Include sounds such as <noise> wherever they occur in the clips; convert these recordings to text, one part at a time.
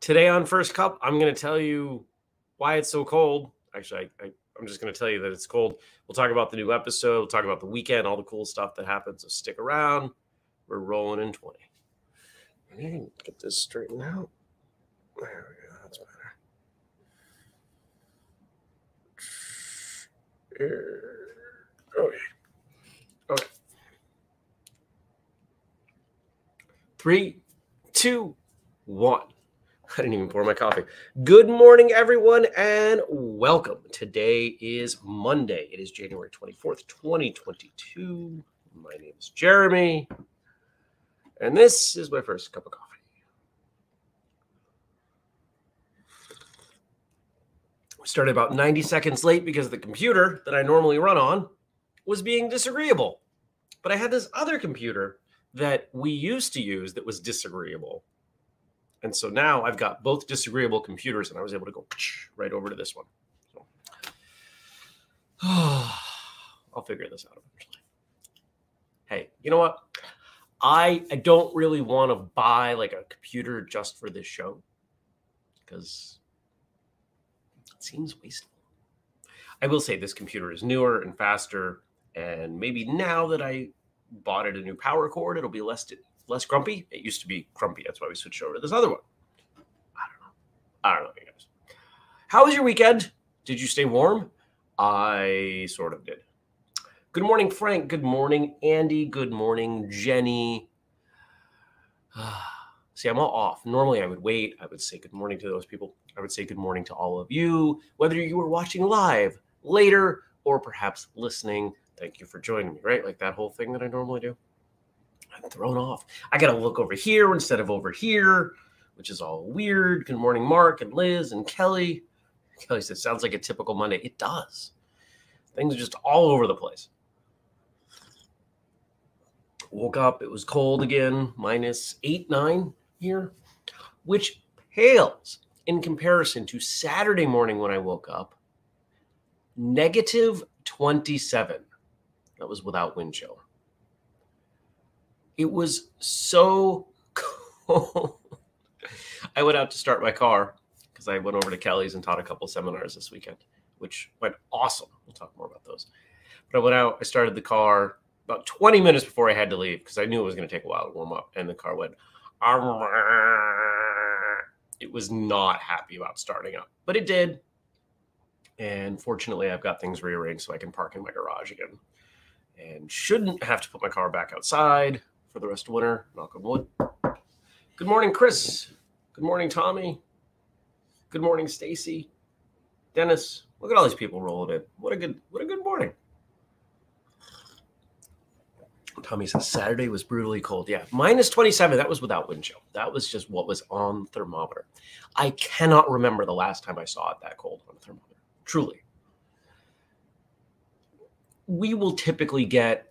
Today on First Cup, I'm going to tell you why it's so cold. Actually, I, I, I'm just going to tell you that it's cold. We'll talk about the new episode. We'll talk about the weekend, all the cool stuff that happens. So stick around. We're rolling in 20. I need to get this straightened out. There we go. That's better. Okay. Okay. Three, two, one. I didn't even pour my coffee. Good morning, everyone, and welcome. Today is Monday. It is January 24th, 2022. My name is Jeremy, and this is my first cup of coffee. We started about 90 seconds late because the computer that I normally run on was being disagreeable. But I had this other computer that we used to use that was disagreeable. And so now I've got both disagreeable computers and I was able to go right over to this one. So <sighs> I'll figure this out eventually. Hey, you know what? I I don't really want to buy like a computer just for this show because it seems wasteful. I will say this computer is newer and faster and maybe now that I bought it a new power cord, it'll be less less grumpy. It used to be grumpy. That's why we switched over to this other one. I don't know. I don't know, you guys. How was your weekend? Did you stay warm? I sort of did. Good morning, Frank. Good morning, Andy. Good morning, Jenny. <sighs> See, I'm all off. Normally, I would wait. I would say good morning to those people. I would say good morning to all of you, whether you were watching live, later, or perhaps listening. Thank you for joining me, right? Like that whole thing that I normally do. I'm thrown off. I got to look over here instead of over here, which is all weird. Good morning, Mark and Liz and Kelly. Kelly says, sounds like a typical Monday. It does. Things are just all over the place. Woke up, it was cold again, minus eight, nine here, which pales in comparison to Saturday morning when I woke up, negative 27. That was without wind chill. It was so cold. <laughs> I went out to start my car because I went over to Kelly's and taught a couple seminars this weekend, which went awesome. We'll talk more about those. But I went out, I started the car about 20 minutes before I had to leave because I knew it was going to take a while to warm up. And the car went, it was not happy about starting up, but it did. And fortunately, I've got things rearranged so I can park in my garage again and shouldn't have to put my car back outside for the rest of winter. Knock on wood. Good morning, Chris. Good morning, Tommy. Good morning, Stacy. Dennis. Look at all these people rolling in. What a good what a good morning. Tommy says Saturday was brutally cold. Yeah, minus 27. That was without wind chill. That was just what was on thermometer. I cannot remember the last time I saw it that cold on a thermometer. Truly. We will typically get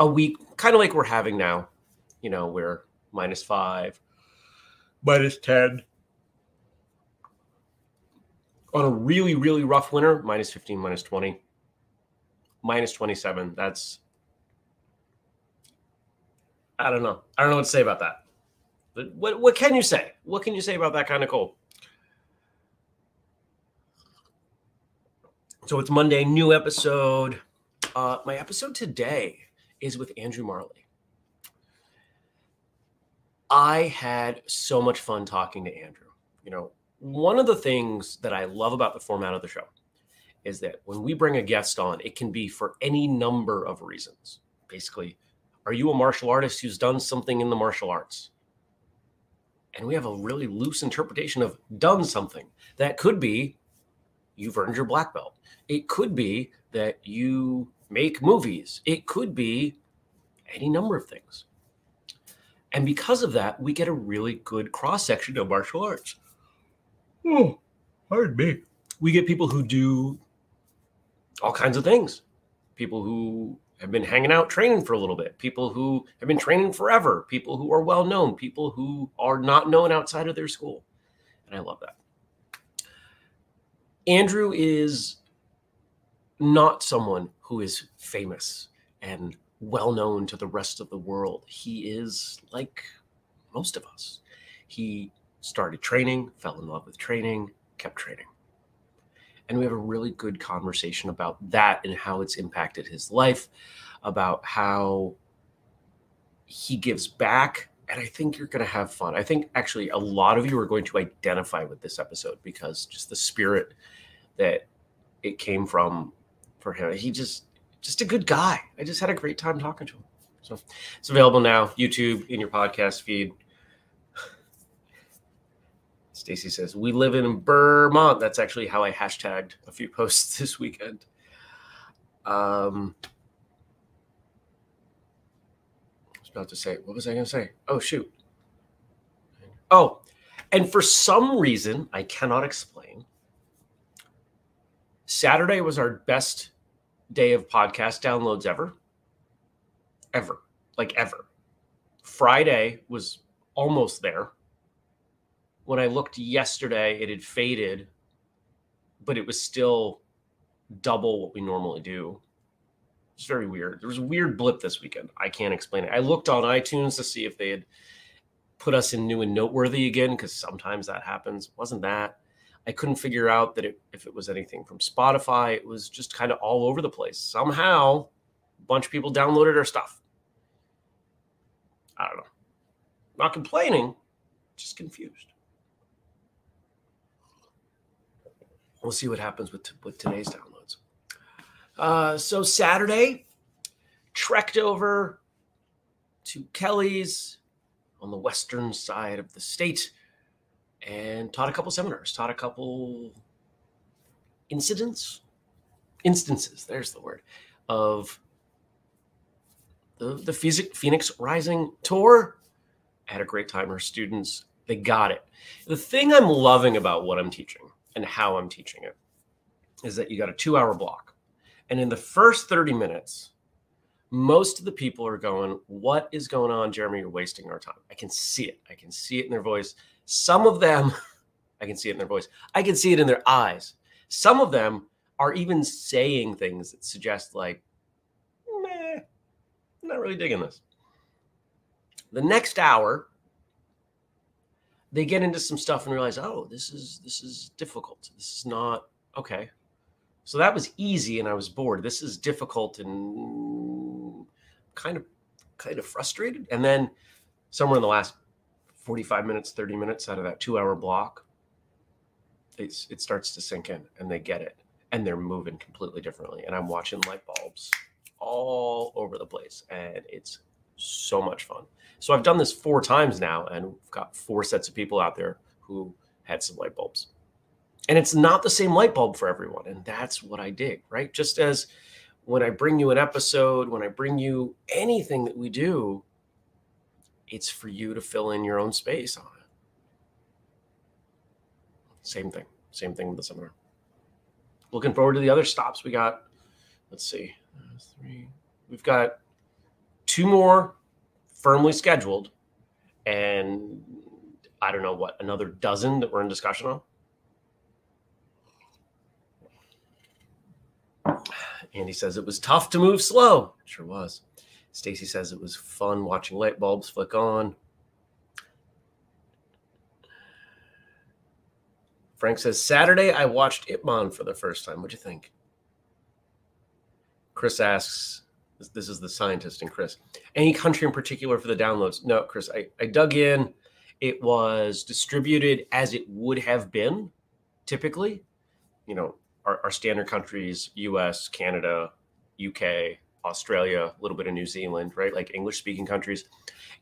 a week, kind of like we're having now. You know, we're minus five, minus 10. On a really, really rough winter, minus 15, minus 20, minus 27. That's, I don't know. I don't know what to say about that. But what, what can you say? What can you say about that kind of cold? So it's Monday, new episode. Uh, my episode today is with Andrew Marley. I had so much fun talking to Andrew. You know, one of the things that I love about the format of the show is that when we bring a guest on, it can be for any number of reasons. Basically, are you a martial artist who's done something in the martial arts? And we have a really loose interpretation of done something. That could be you've earned your black belt. It could be that you make movies. It could be any number of things. And because of that, we get a really good cross section of martial arts. Oh, pardon me. We get people who do all kinds of things. People who have been hanging out training for a little bit, people who have been training forever, people who are well known, people who are not known outside of their school. And I love that. Andrew is not someone who is famous and well known to the rest of the world. He is like most of us. He started training, fell in love with training, kept training. And we have a really good conversation about that and how it's impacted his life, about how he gives back. And I think you're going to have fun. I think actually a lot of you are going to identify with this episode because just the spirit that it came from for him. He just, just a good guy. I just had a great time talking to him. So it's available now, YouTube, in your podcast feed. <sighs> Stacy says, We live in Vermont. That's actually how I hashtagged a few <laughs> posts this weekend. Um, I was about to say, what was I going to say? Oh, shoot. Oh, and for some reason I cannot explain, Saturday was our best day of podcast downloads ever. Ever. Like ever. Friday was almost there. When I looked yesterday, it had faded, but it was still double what we normally do. It's very weird. There was a weird blip this weekend. I can't explain it. I looked on iTunes to see if they had put us in new and noteworthy again, because sometimes that happens. It wasn't that. I couldn't figure out that it, if it was anything from Spotify. It was just kind of all over the place. Somehow, a bunch of people downloaded our stuff. I don't know. Not complaining, just confused. We'll see what happens with with today's downloads. Uh, so Saturday, trekked over to Kelly's on the western side of the state and taught a couple seminars, taught a couple incidents, instances, there's the word, of the, the Phoenix Rising tour. I had a great time. Her students, they got it. The thing I'm loving about what I'm teaching and how I'm teaching it is that you got a two hour block. And in the first 30 minutes, most of the people are going, What is going on, Jeremy? You're wasting our time. I can see it. I can see it in their voice. Some of them, <laughs> I can see it in their voice. I can see it in their eyes. Some of them are even saying things that suggest, like, meh, I'm not really digging this. The next hour, they get into some stuff and realize, oh, this is this is difficult. This is not okay. So that was easy, and I was bored. This is difficult and kind of kind of frustrated. And then somewhere in the last 45 minutes, 30 minutes out of that two hour block, it's, it starts to sink in and they get it and they're moving completely differently. And I'm watching light bulbs all over the place and it's so much fun. So I've done this four times now and we've got four sets of people out there who had some light bulbs. And it's not the same light bulb for everyone. And that's what I dig, right? Just as when I bring you an episode, when I bring you anything that we do, it's for you to fill in your own space on it. Same thing. Same thing with the seminar. Looking forward to the other stops. We got, let's see, uh, three. We've got two more firmly scheduled, and I don't know what, another dozen that we're in discussion on. Andy says it was tough to move slow. It sure was. Stacy says it was fun watching light bulbs flick on. Frank says Saturday I watched Ip Man for the first time. What'd you think? Chris asks, this is the scientist and Chris. Any country in particular for the downloads? No, Chris, I, I dug in. It was distributed as it would have been typically. You know, our, our standard countries, US, Canada, UK, Australia, a little bit of New Zealand, right? Like English speaking countries.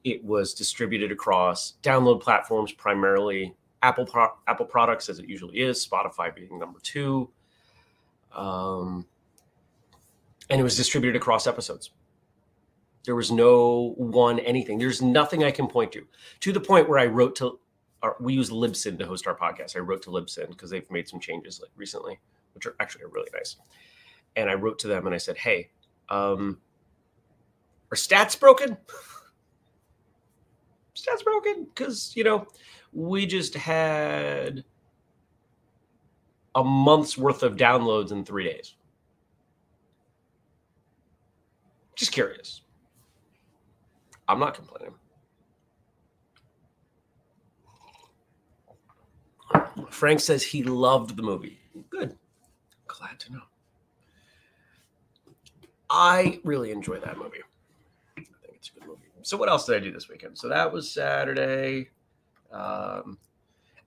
It was distributed across download platforms, primarily Apple pro- Apple products, as it usually is. Spotify being number two, um, and it was distributed across episodes. There was no one anything. There's nothing I can point to, to the point where I wrote to. Our, we use Libsyn to host our podcast. I wrote to Libsyn because they've made some changes like recently, which are actually really nice. And I wrote to them and I said, "Hey, um, are stats broken? <laughs> stats broken because you know we just had a month's worth of downloads in three days. Just curious. I'm not complaining. Frank says he loved the movie. Good. Glad to know. I really enjoy that movie. I think it's a good movie. So, what else did I do this weekend? So, that was Saturday. Um,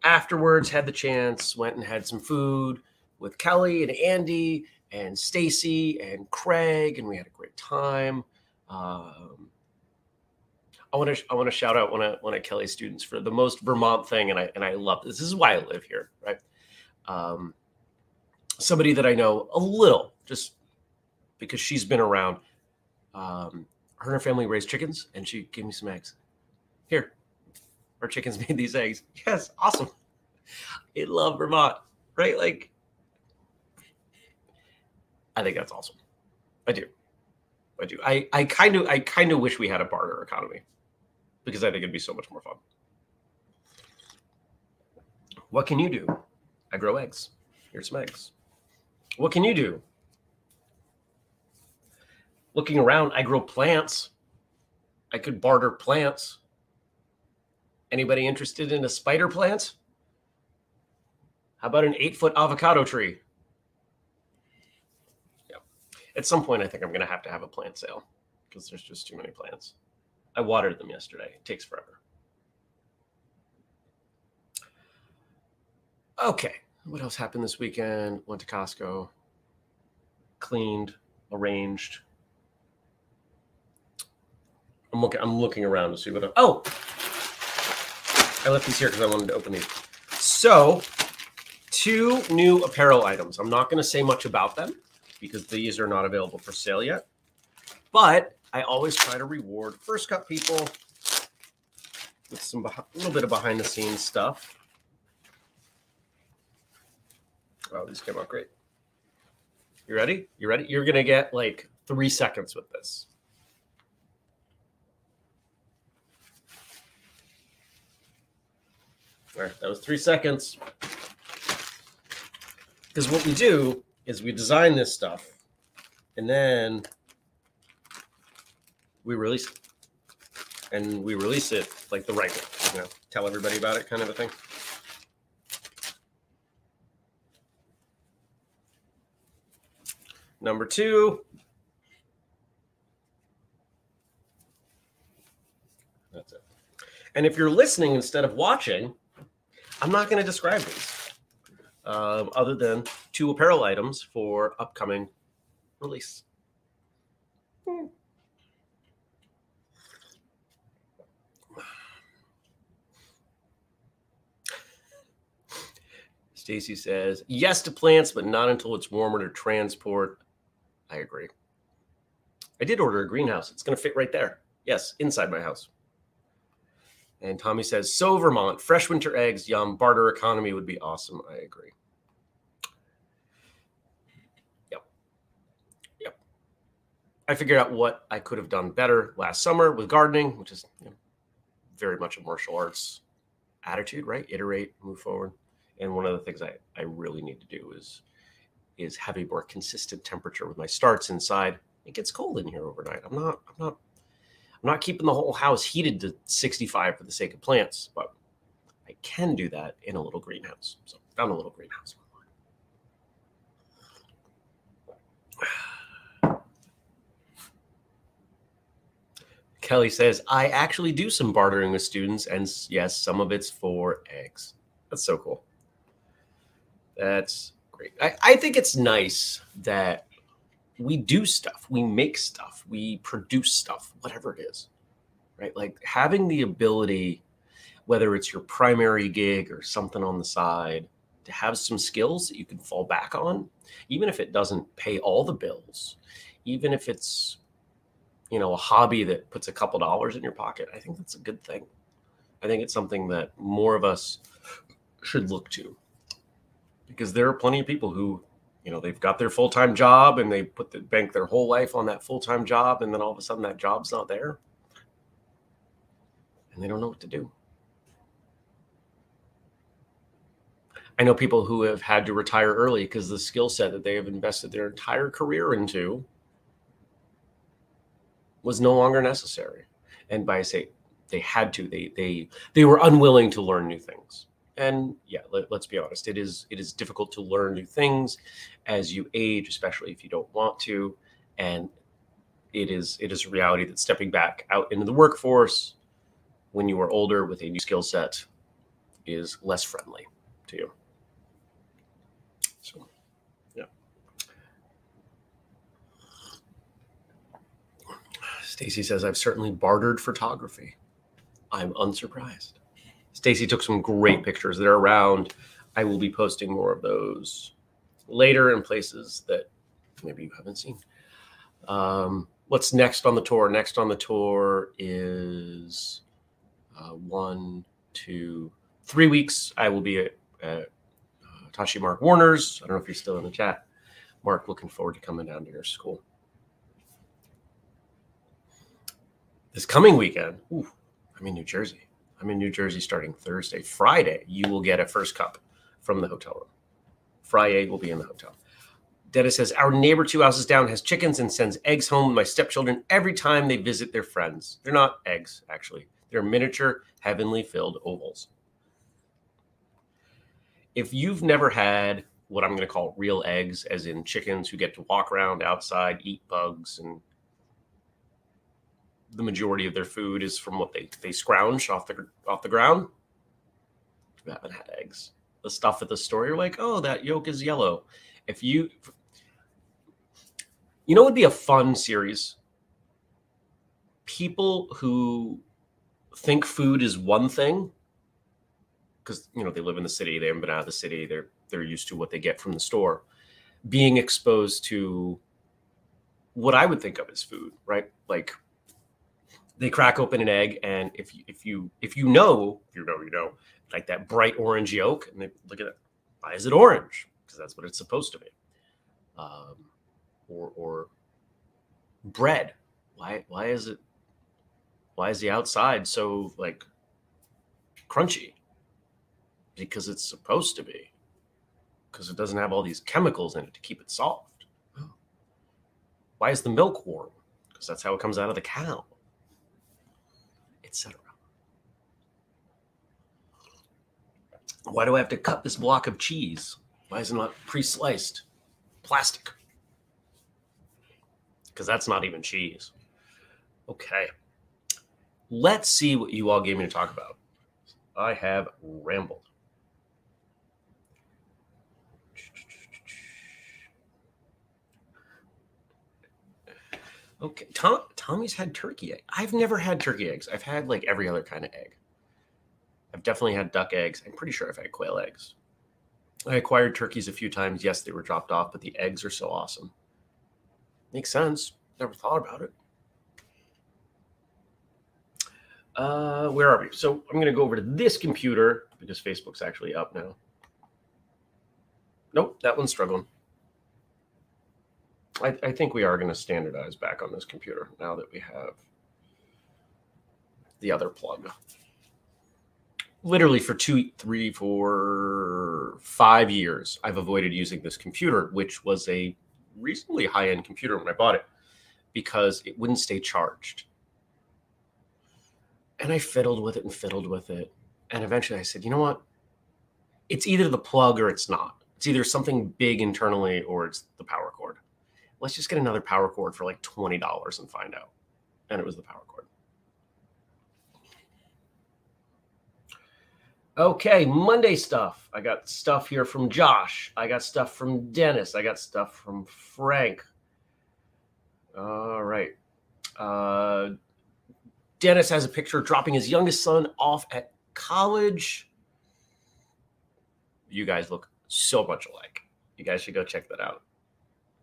afterwards, had the chance, went and had some food with Kelly and Andy and Stacy and Craig, and we had a great time. Um, I want to I want to shout out one of one of Kelly's students for the most Vermont thing, and I and I love this. This is why I live here, right? Um, somebody that I know a little, just because she's been around. Um, her and her family raised chickens, and she gave me some eggs. Here, our chickens <laughs> made these eggs. Yes, awesome. I love Vermont, right? Like, I think that's awesome. I do. I do. I, I kind of I kind of wish we had a barter economy because I think it'd be so much more fun. What can you do? I grow eggs. Here's some eggs. What can you do? Looking around, I grow plants. I could barter plants. Anybody interested in a spider plant? How about an eight foot avocado tree? Yeah. At some point, I think I'm going to have to have a plant sale because there's just too many plants. I watered them yesterday. It takes forever. Okay. What else happened this weekend? Went to Costco, cleaned, arranged. I'm looking. I'm looking around to see what. I, oh, I left these here because I wanted to open these. So, two new apparel items. I'm not going to say much about them because these are not available for sale yet. But I always try to reward first cup people with some a little bit of behind the scenes stuff. Wow, these came out great. You ready? You ready? You're gonna get like three seconds with this. Right, that was three seconds. Because what we do is we design this stuff and then we release it. And we release it like the right way, you know, tell everybody about it kind of a thing. Number two. That's it. And if you're listening instead of watching, I'm not going to describe these um, other than two apparel items for upcoming release. Stacy says, yes to plants, but not until it's warmer to transport. I agree. I did order a greenhouse. It's going to fit right there. Yes, inside my house. And Tommy says, so Vermont, fresh winter eggs, yum, barter economy would be awesome. I agree. Yep. Yep. I figured out what I could have done better last summer with gardening, which is you know, very much a martial arts attitude, right? Iterate, move forward. And one of the things I, I really need to do is is have a more consistent temperature with my starts inside. It gets cold in here overnight. I'm not I'm not I'm not keeping the whole house heated to 65 for the sake of plants, but I can do that in a little greenhouse. So found a little greenhouse. <sighs> Kelly says, I actually do some bartering with students, and yes, some of it's for eggs. That's so cool. That's great. I, I think it's nice that we do stuff, we make stuff, we produce stuff, whatever it is, right? Like having the ability, whether it's your primary gig or something on the side, to have some skills that you can fall back on, even if it doesn't pay all the bills, even if it's, you know, a hobby that puts a couple dollars in your pocket, I think that's a good thing. I think it's something that more of us should look to because there are plenty of people who you know they've got their full-time job and they put the bank their whole life on that full-time job and then all of a sudden that job's not there. And they don't know what to do. I know people who have had to retire early because the skill set that they have invested their entire career into was no longer necessary. And by say they had to they they they were unwilling to learn new things and yeah, let, us be honest, it is it is difficult to learn new things as you age, especially if you don't want to. And it is it is a reality that stepping back out into the workforce when you are older with a new skill set is less friendly to you. So, yeah. Stacy says, I've certainly bartered photography. I'm unsurprised. Stacy took some great pictures that are around. I will be posting more of those later in places that maybe you haven't seen. Um, what's next on the tour? Next on the tour is uh, one, two, three weeks. I will be at, at uh, Tashi Mark Warner's. I don't know if you're still in the chat. Mark, looking forward to coming down to your school. This coming weekend, ooh, I'm in New Jersey. I'm in New Jersey starting Thursday. Friday, you will get a first cup from the hotel room. Friday will be in the hotel. Dennis says, Our neighbor two houses down has chickens and sends eggs home to my stepchildren every time they visit their friends. They're not eggs, actually, they're miniature, heavenly filled ovals. If you've never had what I'm going to call real eggs, as in chickens who get to walk around outside, eat bugs, and the majority of their food is from what they, they scrounge off the off the ground. You haven't had eggs. The stuff at the store, you're like, oh, that yolk is yellow. If you, you know, it would be a fun series. People who think food is one thing, because you know they live in the city, they haven't been out of the city, they're they're used to what they get from the store, being exposed to what I would think of as food, right? Like they crack open an egg, and if you, if you if you know you know you know like that bright orange yolk, and they look at it, why is it orange? Because that's what it's supposed to be. Um, or or bread, why why is it why is the outside so like crunchy? Because it's supposed to be. Because it doesn't have all these chemicals in it to keep it soft. Why is the milk warm? Because that's how it comes out of the cow etc. Why do I have to cut this block of cheese? Why is it not pre-sliced? Plastic. Because that's not even cheese. Okay. Let's see what you all gave me to talk about. I have rambled. Okay, Tom, Tommy's had turkey egg. I've never had turkey eggs. I've had like every other kind of egg. I've definitely had duck eggs. I'm pretty sure I've had quail eggs. I acquired turkeys a few times. Yes, they were dropped off, but the eggs are so awesome. Makes sense. Never thought about it. Uh, where are we? So I'm going to go over to this computer because Facebook's actually up now. Nope, that one's struggling. I, I think we are going to standardize back on this computer now that we have the other plug. Literally for two, three, four, five years, I've avoided using this computer, which was a reasonably high end computer when I bought it because it wouldn't stay charged. And I fiddled with it and fiddled with it. And eventually I said, you know what? It's either the plug or it's not. It's either something big internally or it's the power cord let's just get another power cord for like $20 and find out. And it was the power cord. Okay, Monday stuff. I got stuff here from Josh. I got stuff from Dennis. I got stuff from Frank. All right. Uh, Dennis has a picture dropping his youngest son off at college. You guys look so much alike. You guys should go check that out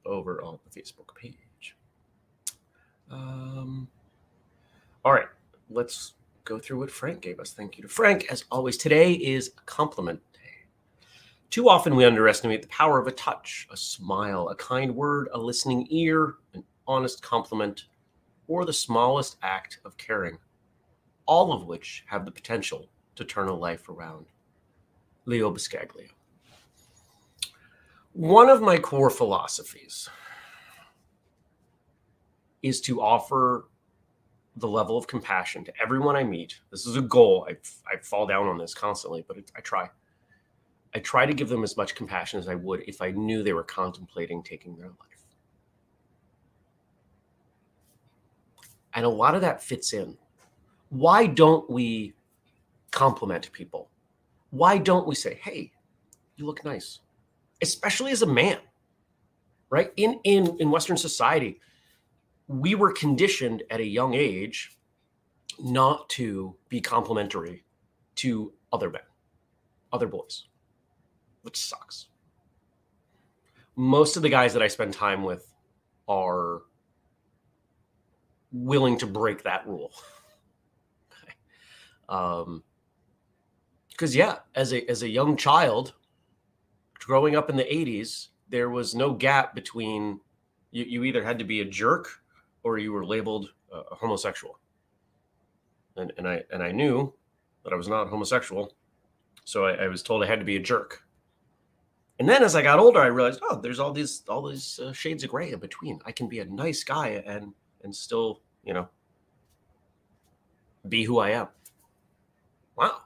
over on the Facebook page. Um, all right, let's go through what Frank gave us. Thank you to Frank. As always, today is compliment day. Too often we underestimate the power of a touch, a smile, a kind word, a listening ear, an honest compliment, or the smallest act of caring, all of which have the potential to turn a life around. Leo Buscaglia. One of my core philosophies is to offer the level of compassion to everyone I meet. This is a goal. I, I fall down on this constantly, but I try I try to give them as much compassion as I would if I knew they were contemplating taking their life. And a lot of that fits in. Why don't we compliment people? Why don't we say, hey, you look nice? Especially as a man, right? In, in, in Western society, we were conditioned at a young age not to be complimentary to other men, other boys, which sucks. Most of the guys that I spend time with are willing to break that rule. <laughs> um, because yeah, as a as a young child, growing up in the '80s, there was no gap between you, you either had to be a jerk or you were labeled a homosexual. And and I and I knew that I was not homosexual, so I, I was told I had to be a jerk. And then as I got older, I realized, oh, there's all these all these uh, shades of gray in between. I can be a nice guy and and still, you know, be who I am. Wow.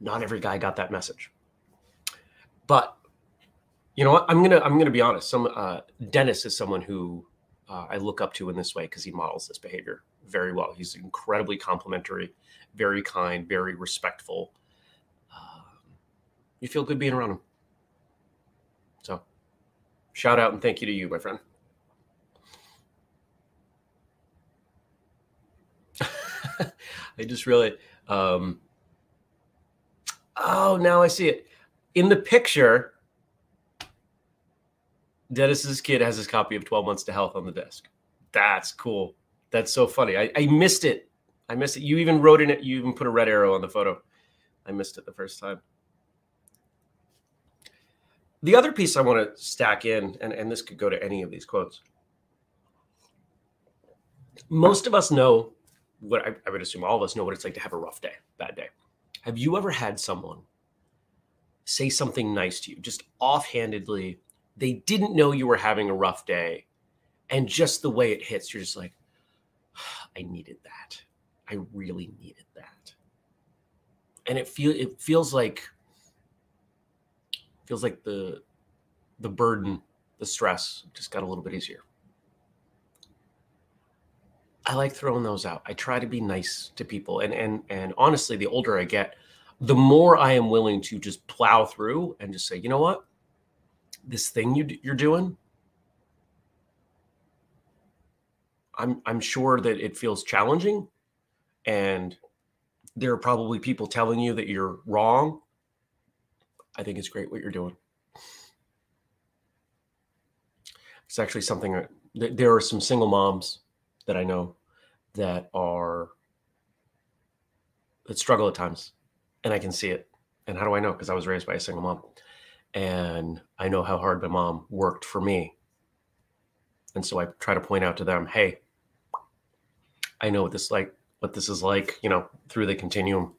Not every guy got that message. But you know what? I'm gonna I'm gonna be honest. Some uh, Dennis is someone who uh, I look up to in this way because he models this behavior very well. He's incredibly complimentary, very kind, very respectful. Um, you feel good being around him. So, shout out and thank you to you, my friend. <laughs> I just really. Um, oh, now I see it. In the picture, Dennis's kid has his copy of 12 Months to Health on the desk. That's cool. That's so funny. I, I missed it. I missed it. You even wrote in it. You even put a red arrow on the photo. I missed it the first time. The other piece I want to stack in, and, and this could go to any of these quotes. Most of us know what I, I would assume all of us know what it's like to have a rough day, bad day. Have you ever had someone say something nice to you, just offhandedly they didn't know you were having a rough day. And just the way it hits, you're just like, I needed that. I really needed that. And it feel it feels like feels like the the burden, the stress just got a little bit easier. I like throwing those out. I try to be nice to people. And and and honestly, the older I get, the more I am willing to just plow through and just say, you know what? this thing you, you're doing i'm i'm sure that it feels challenging and there are probably people telling you that you're wrong. I think it's great what you're doing. It's actually something that there are some single moms that i know that are that struggle at times and i can see it and how do i know because i was raised by a single mom and I know how hard my mom worked for me. And so I try to point out to them, hey, I know what this like what this is like, you know, through the continuum.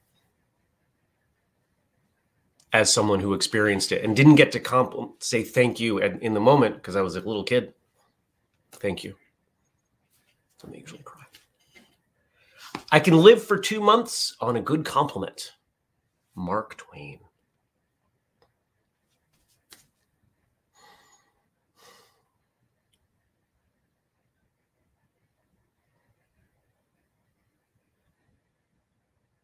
As someone who experienced it and didn't get to comp- say thank you in, in the moment because I was a little kid. Thank you. I usually cry. I can live for two months on a good compliment. Mark Twain.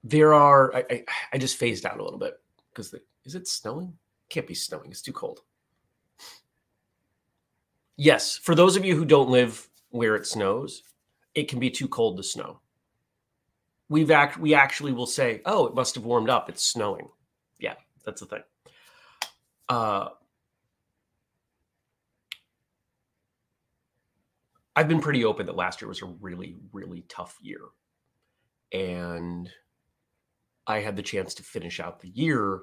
there are I, I, I just phased out a little bit because is it snowing? Can't be snowing. It's too cold. Yes, for those of you who don't live where it snows, it can be too cold to snow. We've act we actually will say, "Oh, it must have warmed up. It's snowing." Yeah, that's the thing. Uh, I've been pretty open that last year was a really, really tough year, and I had the chance to finish out the year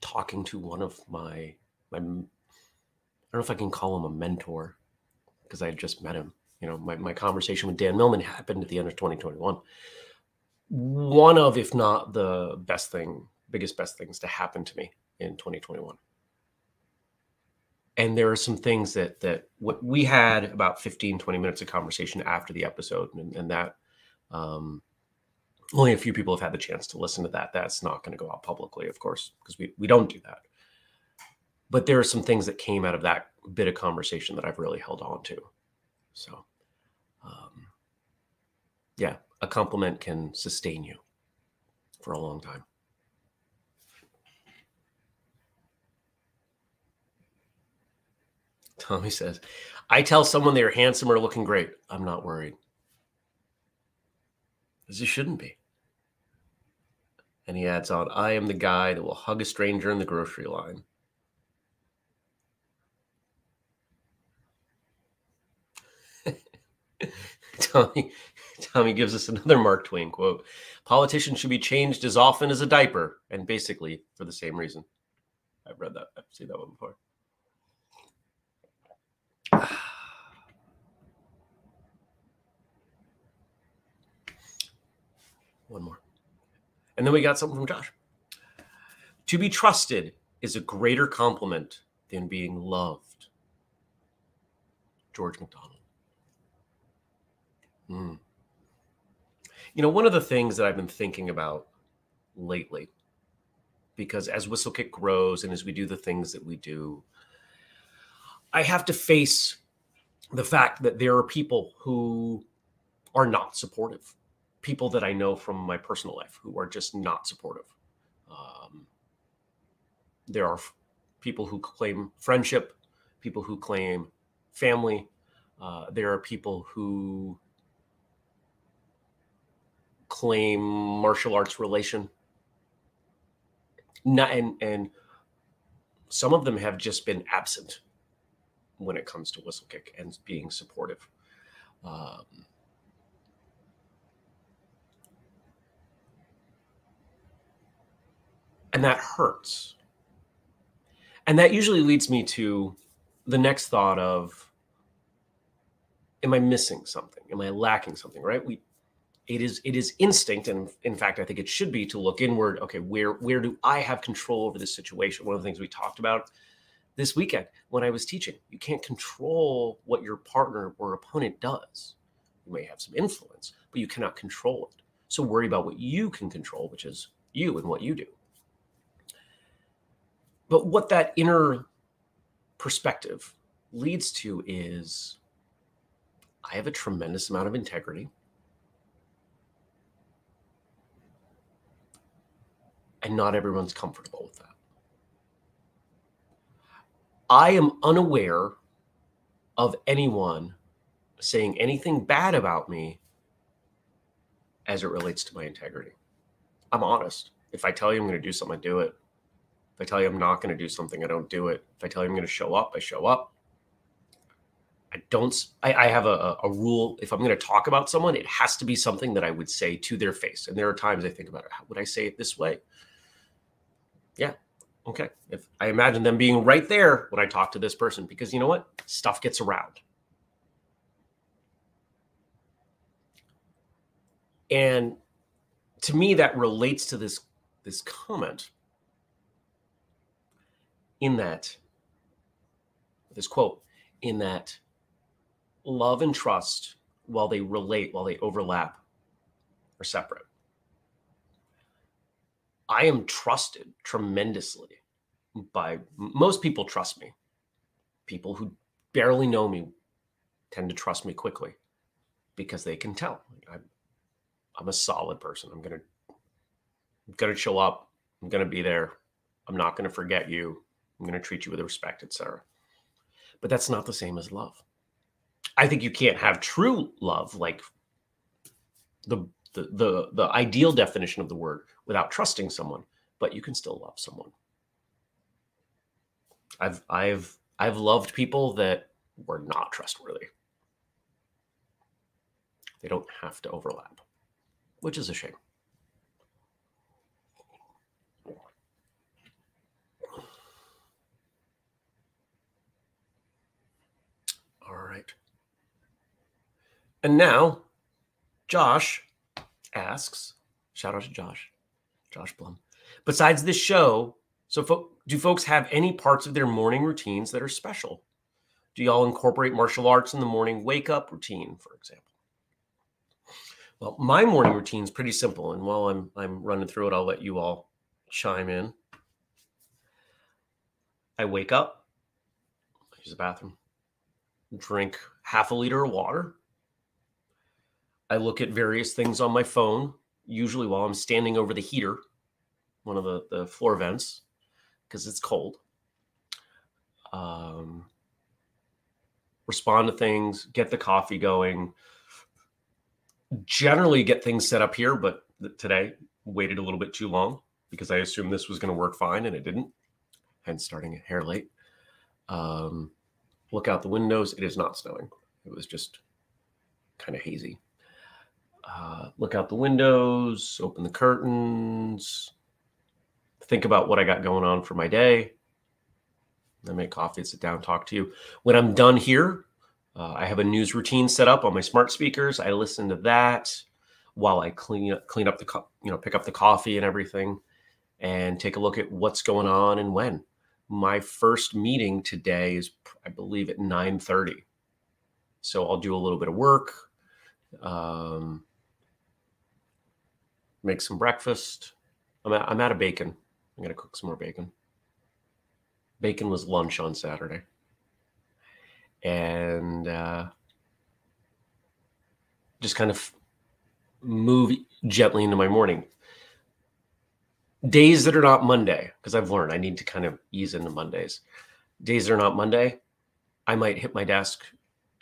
talking to one of my my I don't know if I can call him a mentor because I had just met him. You know, my, my conversation with Dan Millman happened at the end of 2021. One of, if not the best thing, biggest best things to happen to me in 2021. And there are some things that that what we had about 15, 20 minutes of conversation after the episode, and, and that um, only a few people have had the chance to listen to that. That's not going to go out publicly, of course, because we, we don't do that. But there are some things that came out of that bit of conversation that I've really held on to. So, um, yeah, a compliment can sustain you for a long time. <laughs> Tommy says, I tell someone they're handsome or looking great. I'm not worried. As you shouldn't be. And he adds on, I am the guy that will hug a stranger in the grocery line. <laughs> Tommy, Tommy gives us another Mark Twain quote. Politicians should be changed as often as a diaper, and basically for the same reason. I've read that. I've seen that one before. <sighs> One more. And then we got something from Josh. To be trusted is a greater compliment than being loved. George MacDonald. Mm. You know, one of the things that I've been thinking about lately, because as Whistlekick grows and as we do the things that we do, I have to face the fact that there are people who are not supportive people that I know from my personal life who are just not supportive. Um, there are f- people who claim friendship, people who claim family. Uh, there are people who claim martial arts relation. Not, and, and some of them have just been absent when it comes to Whistlekick and being supportive. Um, and that hurts and that usually leads me to the next thought of am i missing something am i lacking something right we it is it is instinct and in fact i think it should be to look inward okay where where do i have control over this situation? One of the things we talked about this weekend when i was teaching you can't control what your partner or opponent does. You may have some influence but you cannot control it. So worry about what you can control which is you and what you do. But what that inner perspective leads to is I have a tremendous amount of integrity. And not everyone's comfortable with that. I am unaware of anyone saying anything bad about me as it relates to my integrity. I'm honest. If I tell you I'm going to do something, I do it. If I tell you I'm not going to do something, I don't do it. If I tell you I'm going to show up, I show up. I don't, I, I have a, a rule. If I'm going to talk about someone, it has to be something that I would say to their face. And there are times I think about it. How would I say it this way? Yeah. Okay. If I imagine them being right there when I talk to this person, because you know what? Stuff gets around. And to me, that relates to this this comment in that this quote in that love and trust while they relate while they overlap are separate i am trusted tremendously by most people trust me. People who barely know me tend to trust me quickly because they can tell. I'm, I'm a solid person. I'm gonna I'm gonna show up. I'm gonna be there. I'm not gonna forget you. I'm to treat you with respect, etc. But that's not the same as love. I think you can't have true love, like the the the, the ideal definition of the word, without trusting someone. But you can still love someone. I've I've I've loved people that were not trustworthy. They don't have to overlap, which is a shame. right. And now, Josh asks, shout out to Josh, Josh Blum. Besides this show, so fo- do folks have any parts of their morning routines that are special? Do y'all incorporate martial arts in the morning wake up routine, for example? Well, my morning routine is pretty simple, and while I'm I'm running through it, I'll let you all chime in. I wake up, use the bathroom, drink half a liter of water. I look at various things on my phone, usually while I'm standing over the heater, one of the, the floor vents, because it's cold. Um, respond to things, get the coffee going, generally get things set up here, but today waited a little bit too long because I assumed this was going to work fine and it didn't. Hence starting a hair late. Um, look out the windows. It is not snowing. It was just kind of hazy. Uh, look out the windows, open the curtains, think about what I got going on for my day. Then make coffee, sit down, talk to you. When I'm done here, uh, I have a news routine set up on my smart speakers. I listen to that while I clean up, clean up the co- you know pick up the coffee and everything, and take a look at what's going on and when. My first meeting today is, I believe, at nine thirty. So I'll do a little bit of work, um, make some breakfast. I'm at, I'm out of bacon. I'm gonna cook some more bacon. Bacon was lunch on Saturday and uh, just kind of move gently into my morning. Days that are not Monday, because I've learned I need to kind of ease into Mondays. Days that are not Monday, I might hit my desk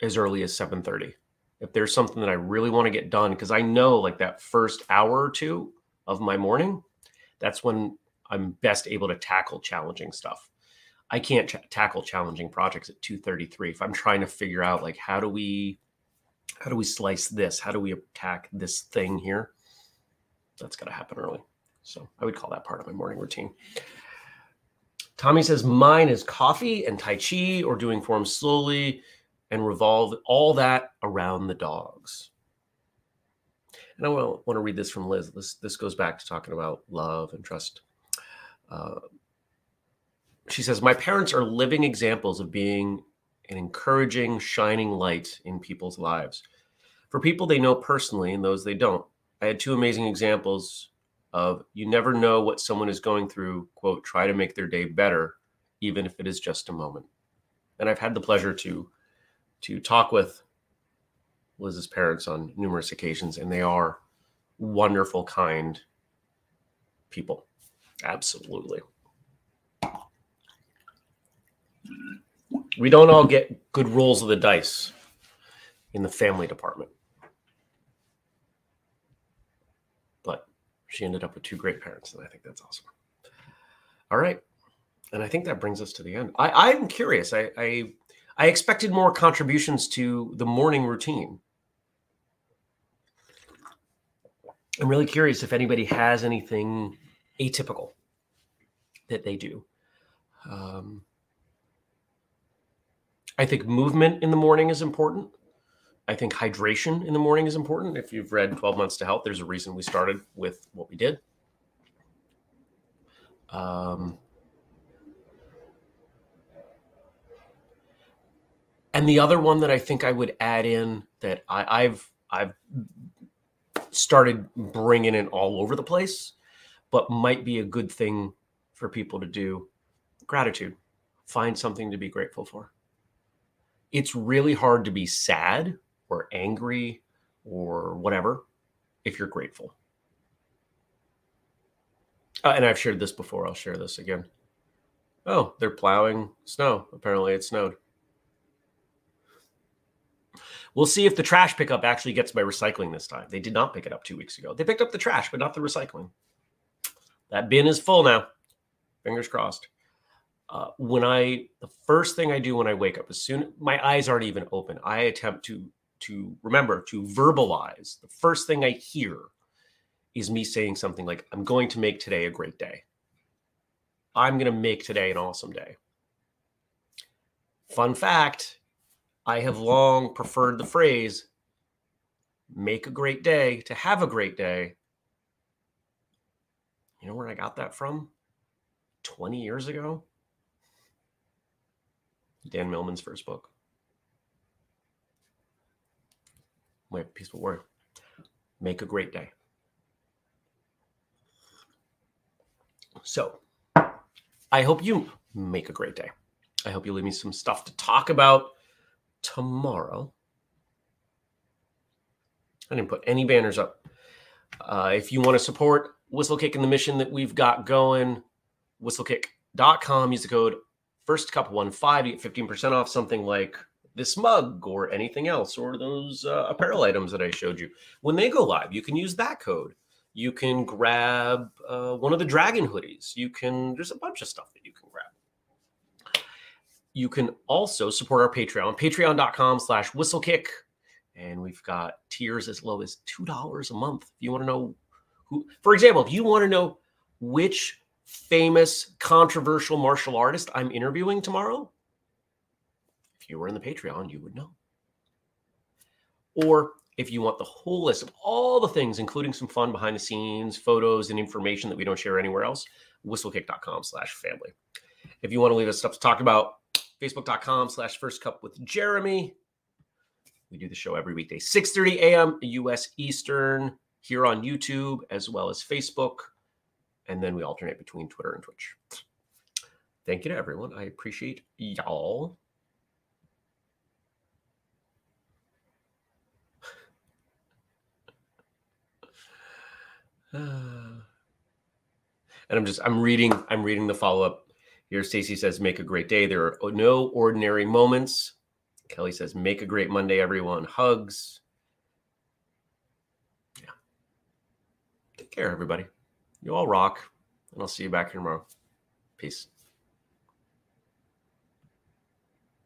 as early as 7:30. If there's something that I really want to get done, because I know like that first hour or two of my morning, that's when I'm best able to tackle challenging stuff. I can't ch- tackle challenging projects at 233 if I'm trying to figure out like how do we how do we slice this? How do we attack this thing here? That's got to happen early. So I would call that part of my morning routine. Tommy says mine is coffee and tai chi or doing forms slowly and revolve all that around the dogs. And I want to read this from Liz. This this goes back to talking about love and trust. Uh, she says, My parents are living examples of being an encouraging, shining light in people's lives. For people they know personally and those they don't, I had two amazing examples of you never know what someone is going through, quote, try to make their day better, even if it is just a moment. And I've had the pleasure to to talk with Liz's parents on numerous occasions, and they are wonderful, kind people. Absolutely. we don't all get good rolls of the dice in the family department. But she ended up with two great parents, and I think that's awesome. All right. And I think that brings us to the end. I, I'm curious. I, I I expected more contributions to the morning routine. I'm really curious if anybody has anything atypical that they do. Um, I think movement in the morning is important. I think hydration in the morning is important. If you've read 12 Months to Health, there's a reason we started with what we did. Um, and the other one that I think I would add in that I, I've I've started bringing it all over the place, but might be a good thing for people to do. Gratitude. Find something to be grateful for it's really hard to be sad or angry or whatever if you're grateful. Uh, and I've shared this before. I'll share this again. Oh, they're plowing snow. Apparently, it snowed. We'll see if the trash pickup actually gets my recycling this time. They did not pick it up two weeks ago. They picked up the trash, but not the recycling. That bin is full now. Fingers crossed uh, when I the first thing I do when I wake up, as soon my eyes aren't even open, I attempt to to remember to verbalize. The first thing I hear is me saying something like, "I'm going to make today a great day. I'm going to make today an awesome day." Fun fact: I have long preferred the phrase "make a great day" to have a great day. You know where I got that from? 20 years ago Dan Millman's first book. My peaceful word. Make a great day. So, I hope you make a great day. I hope you leave me some stuff to talk about tomorrow. I didn't put any banners up. Uh, if you want to support Whistlekick and the mission that we've got going, whistlekick.com, use the code first cup one five to get 15% off something like this mug or anything else or those uh, apparel items that I showed you. When they go live, you can use that code. You can grab uh, one of the dragon hoodies. You can, there's a bunch of stuff that you can grab. You can also support our Patreon, patreon.com slash whistlekick. And we've got tiers as low as $2 a month. If you want to know who, for example, if you want to know which famous controversial martial artist I'm interviewing tomorrow, if you were in the Patreon, you would know. Or if you want the whole list of all the things, including some fun behind the scenes, photos, and information that we don't share anywhere else, whistlekick.com slash family. If you want to leave us stuff to talk about, facebook.com slash first cup with Jeremy. We do the show every weekday, 6:30 a.m. US Eastern here on YouTube as well as Facebook. And then we alternate between Twitter and Twitch. Thank you to everyone. I appreciate y'all. <sighs> and I'm just I'm reading I'm reading the follow up here. Stacy says, "Make a great day." There are no ordinary moments. Kelly says, "Make a great Monday, everyone." Hugs. Yeah. Take care, everybody. You all rock, and I'll see you back here tomorrow. Peace.